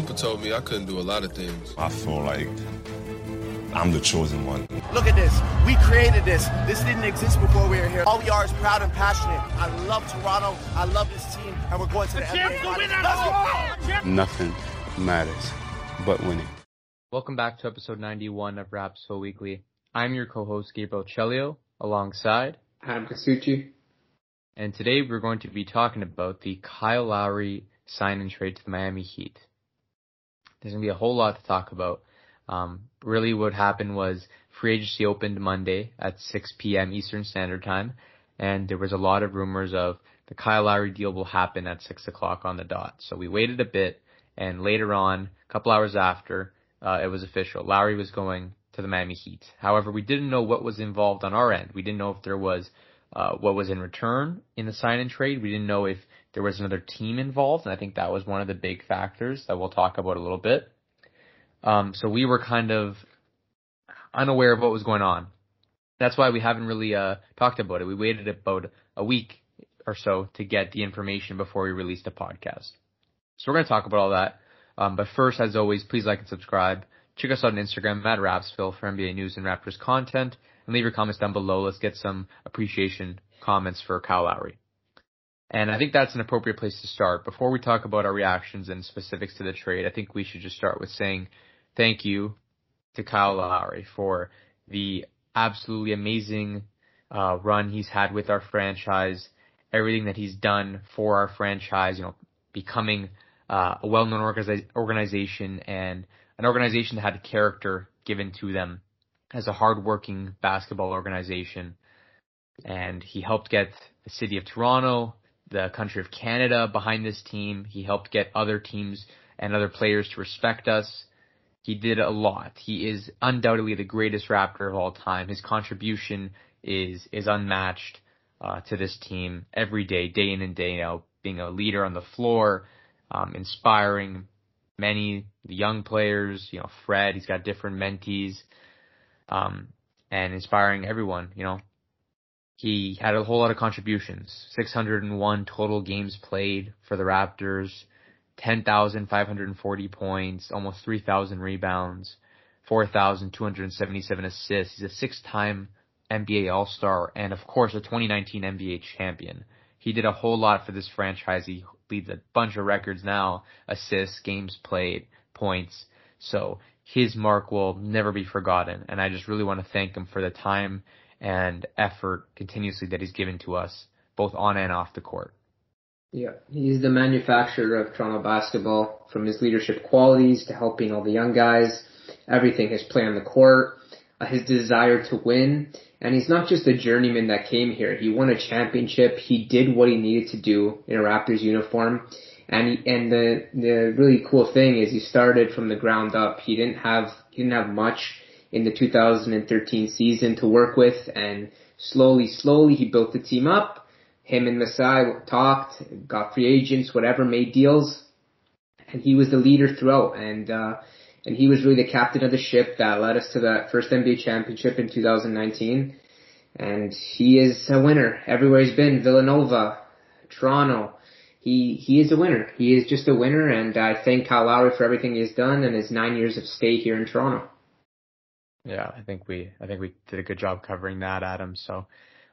People told me I couldn't do a lot of things. I feel like I'm the chosen one. Look at this. We created this. This didn't exist before we were here. All we are is proud and passionate. I love Toronto. I love this team, and we're going to the, the NBA Finals. Nothing matters but winning. Welcome back to episode 91 of Rapsville Weekly. I'm your co-host Gabriel Chelio, alongside Adam Kasuchi. And today we're going to be talking about the Kyle Lowry sign and trade to the Miami Heat. There's going to be a whole lot to talk about. Um, really what happened was free agency opened Monday at 6 p.m. Eastern Standard Time, and there was a lot of rumors of the Kyle Lowry deal will happen at 6 o'clock on the dot. So we waited a bit, and later on, a couple hours after, uh, it was official. Lowry was going to the Miami Heat. However, we didn't know what was involved on our end. We didn't know if there was uh, what was in return in the sign and trade. We didn't know if there was another team involved, and I think that was one of the big factors that we'll talk about a little bit. Um, so we were kind of unaware of what was going on. That's why we haven't really uh, talked about it. We waited about a week or so to get the information before we released a podcast. So we're going to talk about all that. Um, but first, as always, please like and subscribe. Check us out on Instagram at Rapsville for NBA news and Raptors content, and leave your comments down below. Let's get some appreciation comments for Kyle Lowry. And I think that's an appropriate place to start. Before we talk about our reactions and specifics to the trade, I think we should just start with saying thank you to Kyle Lowry for the absolutely amazing uh, run he's had with our franchise, everything that he's done for our franchise, you know, becoming uh, a well-known organization and an organization that had character given to them as a hardworking basketball organization. And he helped get the city of Toronto, the country of Canada behind this team. He helped get other teams and other players to respect us. He did a lot. He is undoubtedly the greatest Raptor of all time. His contribution is is unmatched uh, to this team every day, day in and day out. Being a leader on the floor, um, inspiring many young players. You know, Fred. He's got different mentees, um, and inspiring everyone. You know, he had a whole lot of contributions. 601 total games played for the Raptors. 10,540 points, almost 3,000 rebounds, 4,277 assists. He's a six-time NBA All-Star and of course a 2019 NBA champion. He did a whole lot for this franchise. He leads a bunch of records now, assists, games played, points. So his mark will never be forgotten. And I just really want to thank him for the time and effort continuously that he's given to us, both on and off the court. Yeah, he's the manufacturer of Toronto basketball, from his leadership qualities to helping all the young guys, everything, his play on the court, uh, his desire to win. And he's not just a journeyman that came here. He won a championship. He did what he needed to do in a Raptors uniform. And he, and the the really cool thing is he started from the ground up. He didn't have he didn't have much in the 2013 season to work with, and slowly, slowly he built the team up him and Masai talked, got free agents, whatever, made deals, and he was the leader throughout. And uh, and he was really the captain of the ship that led us to that first NBA championship in 2019. And he is a winner everywhere he's been. Villanova, Toronto. He he is a winner. He is just a winner, and I thank Kyle Lowry for everything he's done and his nine years of stay here in Toronto. Yeah, I think we I think we did a good job covering that, Adam. So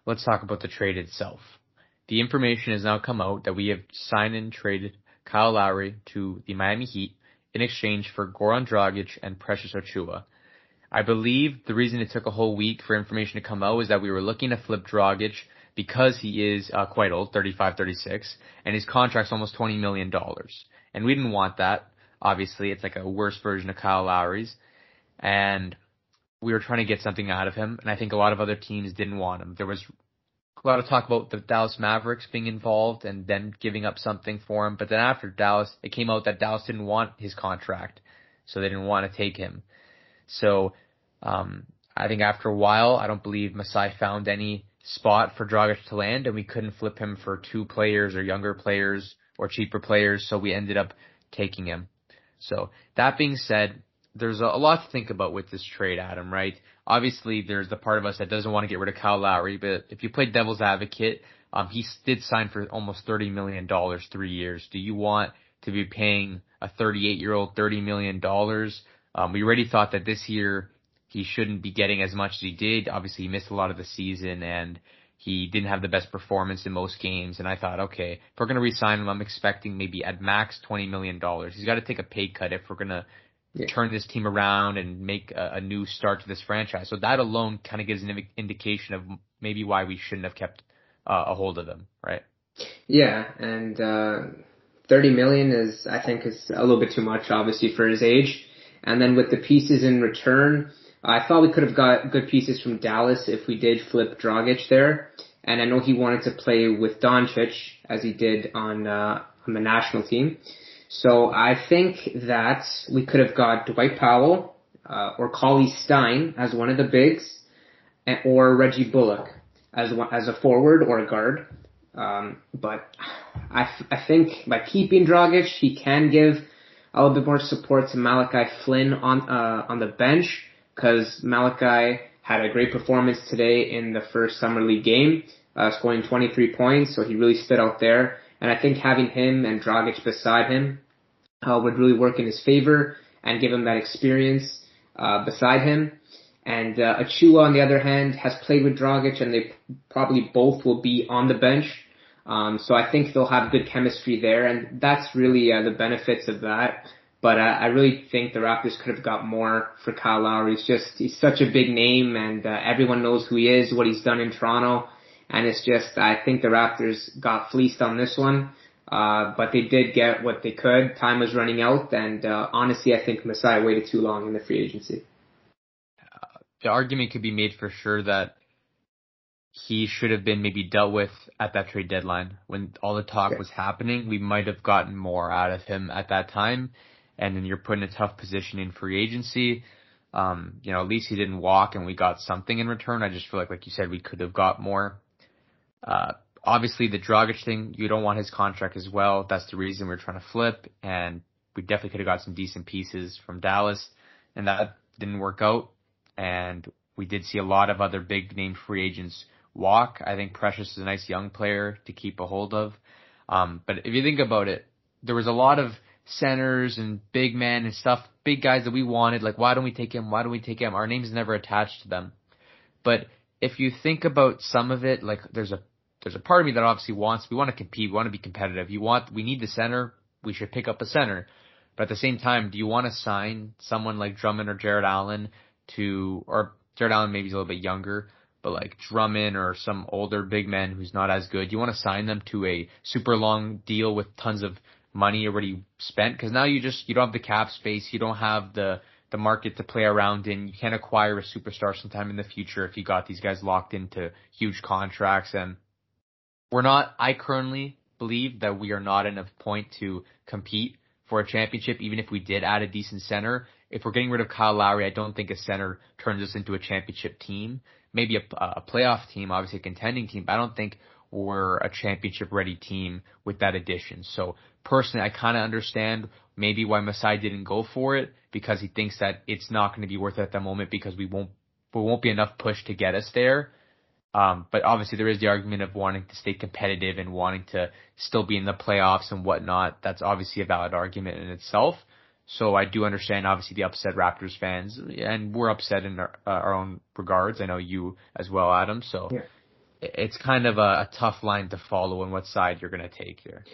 let's talk about the trade itself. The information has now come out that we have signed and traded Kyle Lowry to the Miami Heat in exchange for Goran Dragic and Precious Achiuwa. I believe the reason it took a whole week for information to come out is that we were looking to flip Dragic because he is uh, quite old, 35, 36, and his contract's almost $20 million. And we didn't want that. Obviously, it's like a worse version of Kyle Lowry's. And we were trying to get something out of him, and I think a lot of other teams didn't want him. There was a lot of talk about the Dallas Mavericks being involved and then giving up something for him. But then after Dallas, it came out that Dallas didn't want his contract, so they didn't want to take him. So um, I think after a while, I don't believe Masai found any spot for Dragic to land, and we couldn't flip him for two players or younger players or cheaper players, so we ended up taking him. So that being said, there's a, a lot to think about with this trade, Adam, right? Obviously, there's the part of us that doesn't want to get rid of Kyle Lowry, but if you play devil's advocate, um, he did sign for almost $30 million three years. Do you want to be paying a 38 year old, 30 million dollars. Um, we already thought that this year he shouldn't be getting as much as he did. Obviously, he missed a lot of the season and he didn't have the best performance in most games. And I thought, okay, if we're going to resign him, I'm expecting maybe at max $20 million. He's got to take a pay cut if we're going to yeah. turn this team around and make a, a, new start to this franchise. So that alone kind of gives an indication of maybe why we shouldn't have kept uh, a hold of him, right? Yeah, and uh, 30 million is, I think, is a little bit too much, obviously, for his age. And then with the pieces in return, I thought we could have got good pieces from Dallas if we did flip Dragic there. And I know he wanted to play with Doncic as he did on uh, on the national team. So I think that we could have got Dwight Powell uh, or Cauley Stein as one of the bigs, or Reggie Bullock as one, as a forward or a guard. Um, but I, I think by keeping Dragic, he can give a little bit more support to Malachi Flynn on uh, on the bench because Malachi had a great performance today in the first summer league game, uh, scoring 23 points, so he really stood out there. And I think having him and Dragic beside him uh, would really work in his favor and give him that experience uh, beside him. And uh, Achiuwa, on the other hand, has played with Dragic, and they probably both will be on the bench. Um, so I think they'll have good chemistry there, and that's really uh, the benefits of that. But uh, I really think the Raptors could have got more for Kyle Lowry. He's just he's such a big name, and uh, everyone knows who he is, what he's done in Toronto and it's just I think the Raptors got fleeced on this one. Uh, but they did get what they could. Time was running out, and uh, honestly, I think Masai waited too long in the free agency. Uh, the argument could be made for sure that he should have been maybe dealt with at that trade deadline when all the talk okay. was happening. We might have gotten more out of him at that time, and then you're put in a tough position in free agency. Um, you know, at least he didn't walk, and we got something in return. I just feel like, like you said, we could have got more. Uh, obviously the Dragic thing, you don't want his contract as well. That's the reason we're trying to flip, and we definitely could have got some decent pieces from Dallas, and that didn't work out. And we did see a lot of other big name free agents walk. I think Precious is a nice young player to keep a hold of. Um, but if you think about it, there was a lot of centers and big men and stuff, big guys that we wanted. Like, why don't we take him? Why don't we take him? Our name's never attached to them. But if you think about some of it, like there's a there's a part of me that obviously wants we want to compete, we want to be competitive. You want we need the center, we should pick up a center. But at the same time, do you want to sign someone like Drummond or Jarrett Allen to or Jarrett Allen maybe is a little bit younger, but like Drummond or some older big man who's not as good, do you want to sign them to a super long deal with tons of money already spent? Because now you just you don't have the cap space, you don't have the the market to play around in. You can't acquire a superstar sometime in the future if you got these guys locked into huge contracts. And we're not, I currently believe that we are not in a point to compete for a championship, even if we did add a decent center. If we're getting rid of Kyle Lowry, I don't think a center turns us into a championship team. Maybe a, a playoff team, obviously a contending team, but I don't think we're a championship ready team with that addition. So personally, I kind of understand maybe why Masai didn't go for it because he thinks that it's not going to be worth it at the moment because we won't there won't be enough push to get us there. Um, but obviously there is the argument of wanting to stay competitive and wanting to still be in the playoffs and whatnot. That's obviously a valid argument in itself. So I do understand obviously the upset Raptors fans and we're upset in our, uh, our own regards. I know you as well, Adam. So yeah. it's kind of a, a tough line to follow on what side you're going to take here.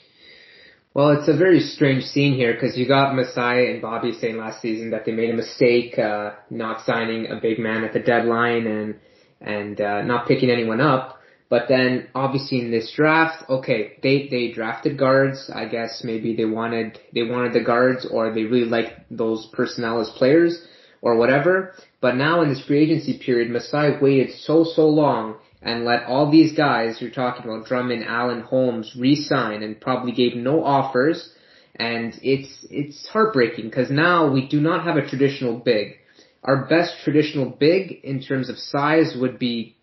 Well, it's a very strange scene here because you got Masai and Bobby saying last season that they made a mistake uh, not signing a big man at the deadline and and uh, not picking anyone up. But then obviously in this draft, okay, they they drafted guards. I guess maybe they wanted they wanted the guards or they really liked those personnel as players or whatever. But now in this free agency period, Masai waited so so long and let all these guys you're talking about, Drummond, Allen, Holmes, re-sign and probably gave no offers. And it's, it's heartbreaking because now we do not have a traditional big. Our best traditional big in terms of size would be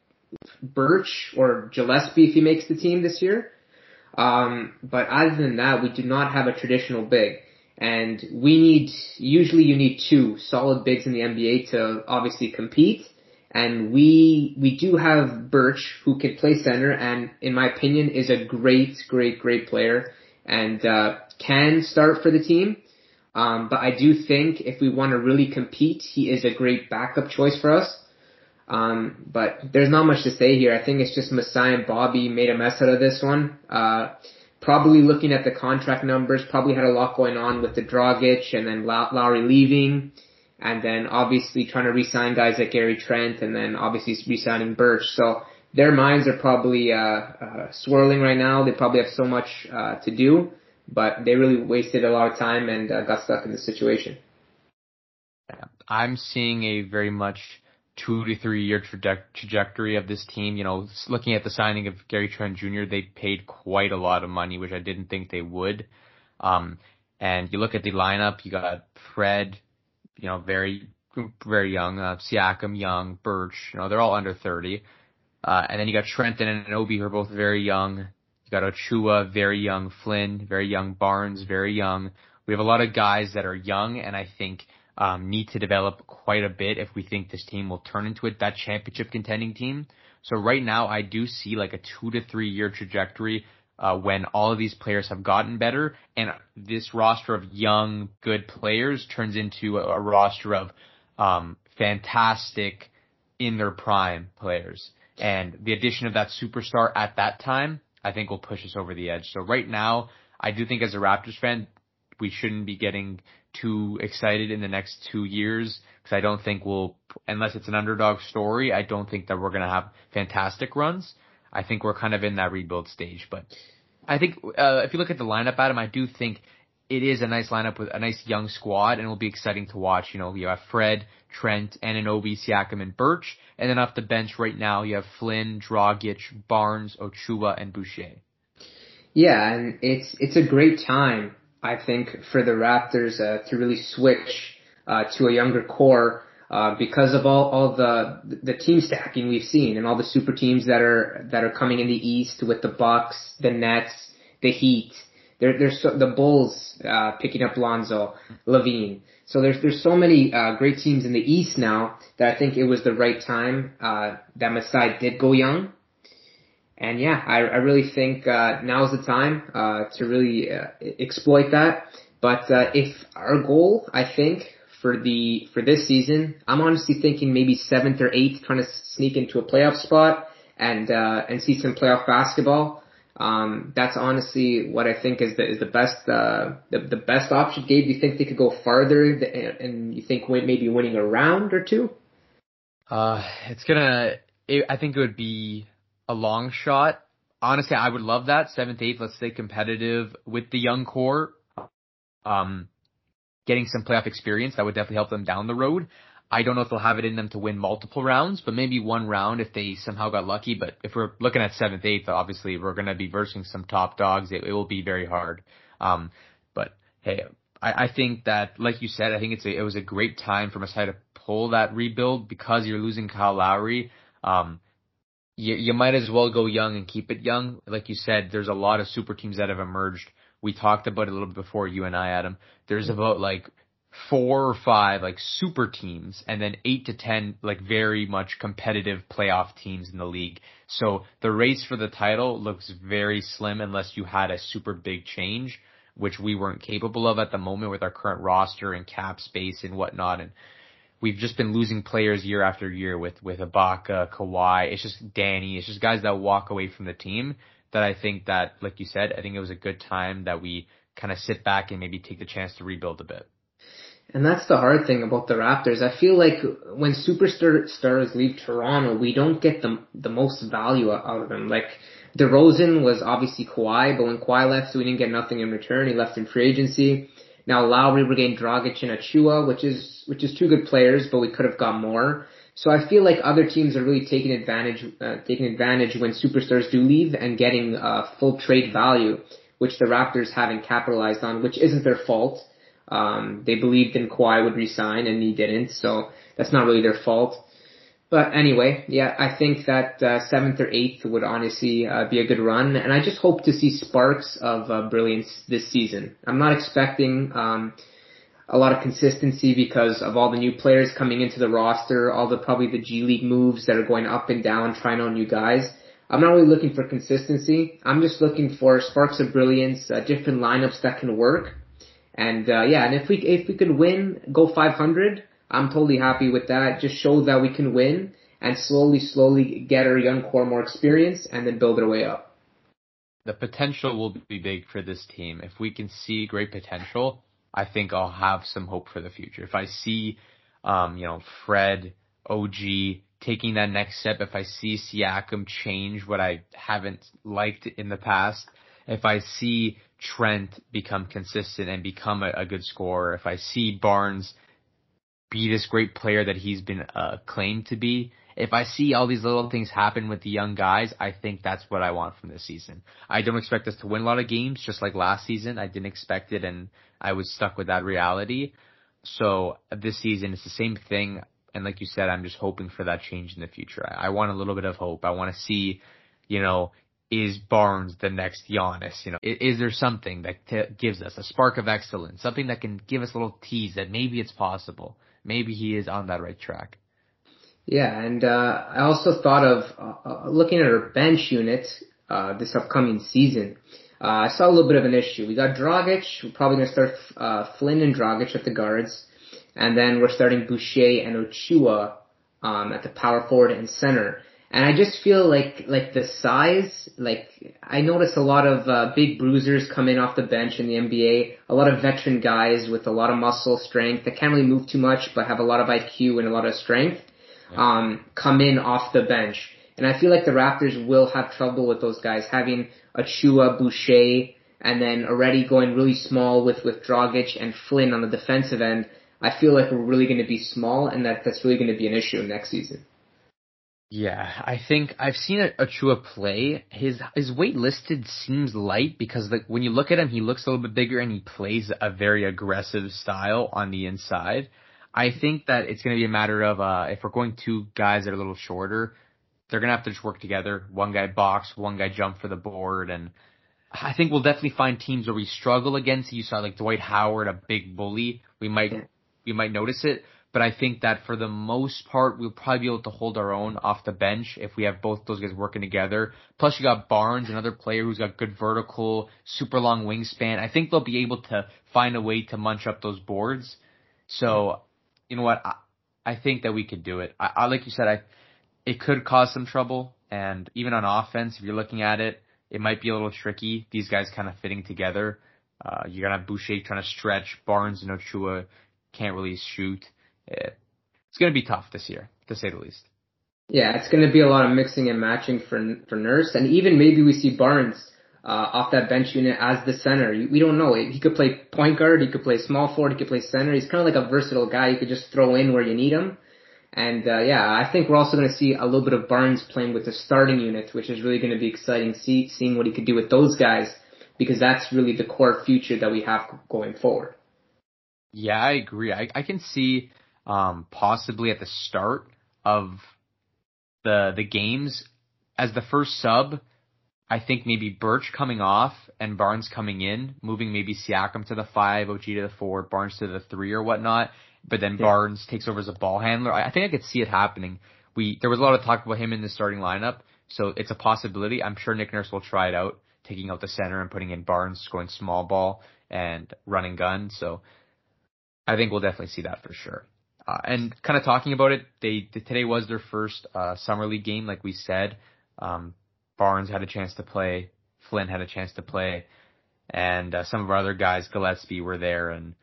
Birch or Gillespie if he makes the team this year. Um, but other than that, we do not have a traditional big. And we need, usually you need two solid bigs in the NBA to obviously compete and we we do have Birch who can play center and in my opinion is a great great great player and uh, can start for the team. Um, but I do think if we want to really compete, he is a great backup choice for us. Um, but there's not much to say here. I think it's just Masai and Bobby made a mess out of this one. Uh, probably looking at the contract numbers, probably had a lot going on with the Dragic and then Lowry leaving. And then obviously trying to re-sign guys like Gary Trent and then obviously re-signing Birch. So their minds are probably, uh, uh, swirling right now. They probably have so much, uh, to do, but they really wasted a lot of time and uh, got stuck in the situation. I'm seeing a very much two to three year traje- trajectory of this team. You know, looking at the signing of Gary Trent Jr., they paid quite a lot of money, which I didn't think they would. Um, and you look at the lineup, you got Fred, you know, very, very young, uh, Siakam, young, Birch, you know, they're all under 30. Uh, and then you got Trenton and Obi who are both very young. You got Achiuwa, very young, Flynn, very young, Barnes, very young. We have a lot of guys that are young and I think um, need to develop quite a bit if we think this team will turn into it, that championship contending team. So right now, I do see like a two to three year trajectory uh, when all of these players have gotten better, and this roster of young, good players turns into a, a roster of um, fantastic in their prime players. And the addition of that superstar at that time, I think will push us over the edge. So right now, I do think as a Raptors fan, we shouldn't be getting too excited in the next two years because I don't think we'll, unless it's an underdog story, I don't think that we're going to have fantastic runs. I think we're kind of in that rebuild stage, but I think, uh, if you look at the lineup, Adam, I do think it is a nice lineup with a nice young squad and it will be exciting to watch. You know, you have Fred, Trent, and Anunoby, Siakam, and Birch. And then off the bench right now, you have Flynn, Dragic, Barnes, Achiuwa, and Boucher. Yeah, and it's, it's a great time I think, for the Raptors uh, to really switch uh, to a younger core uh, because of all, all the the team stacking we've seen and all the super teams that are that are coming in the East with the Bucks, the Nets, the Heat. There, there's so, the Bulls uh, picking up Lonzo, LaVine. So there's there's so many uh, great teams in the East now that I think it was the right time uh, that Masai did go young and yeah, I, I really think uh, now's the time uh, to really uh, exploit that. But uh, if our goal, I think for the for this season, I'm honestly thinking maybe seventh or eighth, trying to sneak into a playoff spot and uh, and see some playoff basketball. Um, that's honestly what I think is the is the best uh, the the best option. Gabe, do you think they could go farther, and you think maybe winning a round or two? Uh, it's gonna. It, I think it would be a long shot. Honestly, I would love that seventh, eighth. Let's stay competitive with the young core. Um, getting some playoff experience that would definitely help them down the road. I don't know if they'll have it in them to win multiple rounds, but maybe one round if they somehow got lucky. But if we're looking at seventh, eighth, obviously we're going to be versing some top dogs. It, it will be very hard. Um, but hey, I, I think that, like you said, I think it's a, it was a great time for Masai to pull that rebuild because you're losing Kyle Lowry. Um, you, you might as well go young and keep it young. Like you said, there's a lot of super teams that have emerged. We talked about it a little bit before you and I, Adam. There's about like four or five like super teams and then eight to ten like very much competitive playoff teams in the league. So the race for the title looks very slim unless you had a super big change, which we weren't capable of at the moment with our current roster and cap space and whatnot. And we've just been losing players year after year with with Ibaka, Kawhi. It's just Danny. It's just guys that walk away from the team. That I think that, like you said, I think it was a good time that we kind of sit back and maybe take the chance to rebuild a bit. And that's the hard thing about the Raptors. I feel like when superstars leave Toronto, we don't get the the most value out of them. Like DeRozan was obviously Kawhi, but when Kawhi left, we didn't get nothing in return. He left in free agency. Now Lowry regained Dragic and Achiuwa, which is which is two good players, but we could have got more. So I feel like other teams are really taking advantage uh, taking advantage when superstars do leave and getting uh, full trade value, which the Raptors haven't capitalized on, which isn't their fault. Um, they believed in Kawhi would resign and he didn't, so that's not really their fault. But anyway, yeah, I think that uh, seventh or eighth would honestly uh, be a good run, and I just hope to see sparks of uh, brilliance this season. I'm not expecting um, a lot of consistency because of all the new players coming into the roster, all the probably the G League moves that are going up and down, trying on new guys. I'm not really looking for consistency. I'm just looking for sparks of brilliance, uh, different lineups that can work, And uh, yeah, and if we if we could win, go 500, I'm totally happy with that. Just show that we can win and slowly, slowly get our young core more experience and then build our way up. The potential will be big for this team. If we can see great potential, I think I'll have some hope for the future. If I see, um, you know, Fred, OG taking that next step, if I see Siakam change what I haven't liked in the past, if I see Trent become consistent and become a, a good scorer, if I see Barnes be this great player that he's been uh, claimed to be, if I see all these little things happen with the young guys, I think that's what I want from this season. I don't expect us to win a lot of games, just like last season. I didn't expect it, and I was stuck with that reality. So this season, it's the same thing. And like you said, I'm just hoping for that change in the future. I, I want a little bit of hope. I want to see, you know, is Barnes the next Giannis? You know, is, is there something that t- gives us a spark of excellence, something that can give us a little tease that maybe it's possible, maybe he is on that right track. Yeah, and uh, I also thought of uh, uh, looking at our bench unit uh, this upcoming season. Uh, I saw a little bit of an issue. We got Dragic. We're probably going to start uh, Flynn and Dragic at the guards, and then we're starting Boucher and Achiuwa um, at the power forward and center. And I just feel like like the size, like I notice a lot of uh, big bruisers come in off the bench in the NBA. A lot of veteran guys with a lot of muscle strength that can't really move too much, but have a lot of IQ and a lot of strength um, come in off the bench. And I feel like the Raptors will have trouble with those guys having Achiuwa, Boucher, and then already going really small with, with Dragic and Flynn on the defensive end. I feel like we're really going to be small and that that's really going to be an issue next season. Yeah, I think I've seen Achiuwa play. His his weight listed seems light because like when you look at him, he looks a little bit bigger and he plays a very aggressive style on the inside. I think that it's going to be a matter of uh, if we're going two guys that are a little shorter, they're going to have to just work together. One guy box, one guy jump for the board, and I think we'll definitely find teams where we struggle against. You saw like Dwight Howard, a big bully. We might we might notice it, but I think that for the most part, we'll probably be able to hold our own off the bench if we have both those guys working together. Plus, you got Barnes, another player who's got good vertical, super long wingspan. I think they'll be able to find a way to munch up those boards. So you know what? I, I think that we could do it. I, I like you said, I it could cause some trouble, and even on offense, if you're looking at it, it might be a little tricky. These guys kind of fitting together. Uh, you're gonna have Boucher trying to stretch. Barnes and Achiuwa can't really shoot. It, it's gonna be tough this year, to say the least. Yeah, it's to be a lot of mixing and matching for for Nurse, and even maybe we see Barnes uh, off that bench unit as the center. We don't know. He could play point guard. He could play small forward. He could play center. He's kind of like a versatile guy. You could just throw in where you need him. And uh, yeah, I think we're also going to see a little bit of Barnes playing with the starting unit, which is really going to be exciting. See, seeing what he could do with those guys, because that's really the core future that we have going forward. Yeah, I agree. I, I can see um, possibly at the start of the the games as the first sub I think maybe Birch coming off and Barnes coming in, moving maybe Siakam to the five, OG to the four, Barnes to the three or whatnot. But then yeah. Barnes takes over as a ball handler. I think I could see it happening. We there was a lot of talk about him in the starting lineup, so it's a possibility. I'm sure Nick Nurse will try it out, taking out the center and putting in Barnes, going small ball and running gun. So I think we'll definitely see that for sure. Uh, and kind of talking about it, they today was their first uh, summer league game, like we said. Um, Barnes had a chance to play, Flynn had a chance to play, and uh, some of our other guys, Gillespie, were there, and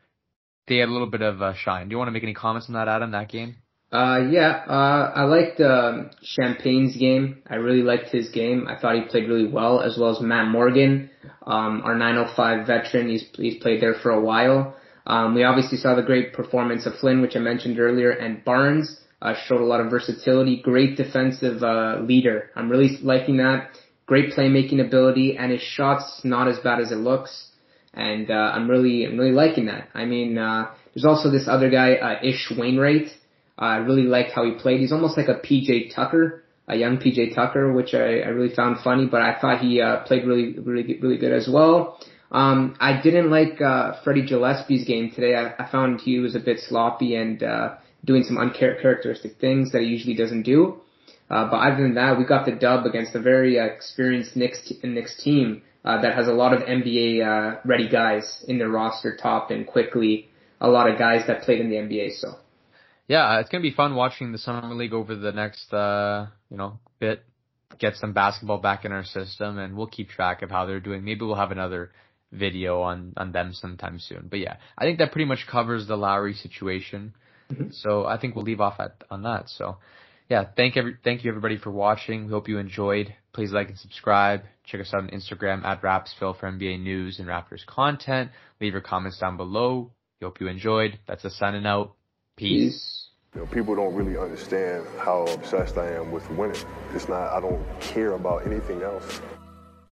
they had a little bit of a shine. Do you want to make any comments on that, Adam? That game? Uh, yeah, uh, I liked um, Champagnie's game. I really liked his game. I thought he played really well, as well as Matt Morgan, um, our 905 veteran. He's he's played there for a while. Um, we obviously saw the great performance of Flynn, which I mentioned earlier, and Barnes uh, showed a lot of versatility, great defensive uh, leader. I'm really liking that. Great playmaking ability, and his shots not as bad as it looks. And uh, I'm really, I'm really liking that. I mean, uh, there's also this other guy, uh, Ish Wainwright. Uh, I really liked how he played. He's almost like a PJ Tucker, a young PJ Tucker, which I, I really found funny. But I thought he uh, played really, really, really good as well. Um, I didn't like uh, Freddie Gillespie's game today. I, I found he was a bit sloppy and uh, doing some uncharacteristic things that he usually doesn't do. Uh, but other than that, we got the dub against a very uh, experienced Knicks, t- Knicks team uh, that has a lot of NBA uh, ready guys in their roster, top and quickly. A lot of guys that played in the NBA. So yeah, it's gonna be fun watching the summer league over the next uh, you know bit. Get some basketball back in our system, and we'll keep track of how they're doing. Maybe we'll have another video on on them sometime soon. But yeah, I think that pretty much covers the Lowry situation. Mm-hmm. So I think we'll leave off at on that. So yeah, thank every thank you everybody for watching. We hope you enjoyed. Please like and subscribe. Check us out on Instagram at Rapsville for NBA news and Raptors content. Leave your comments down below. We hope you enjoyed. That's a signing out. Peace. Peace. You know, people don't really understand how obsessed I am with winning. It's not, I don't care about anything else.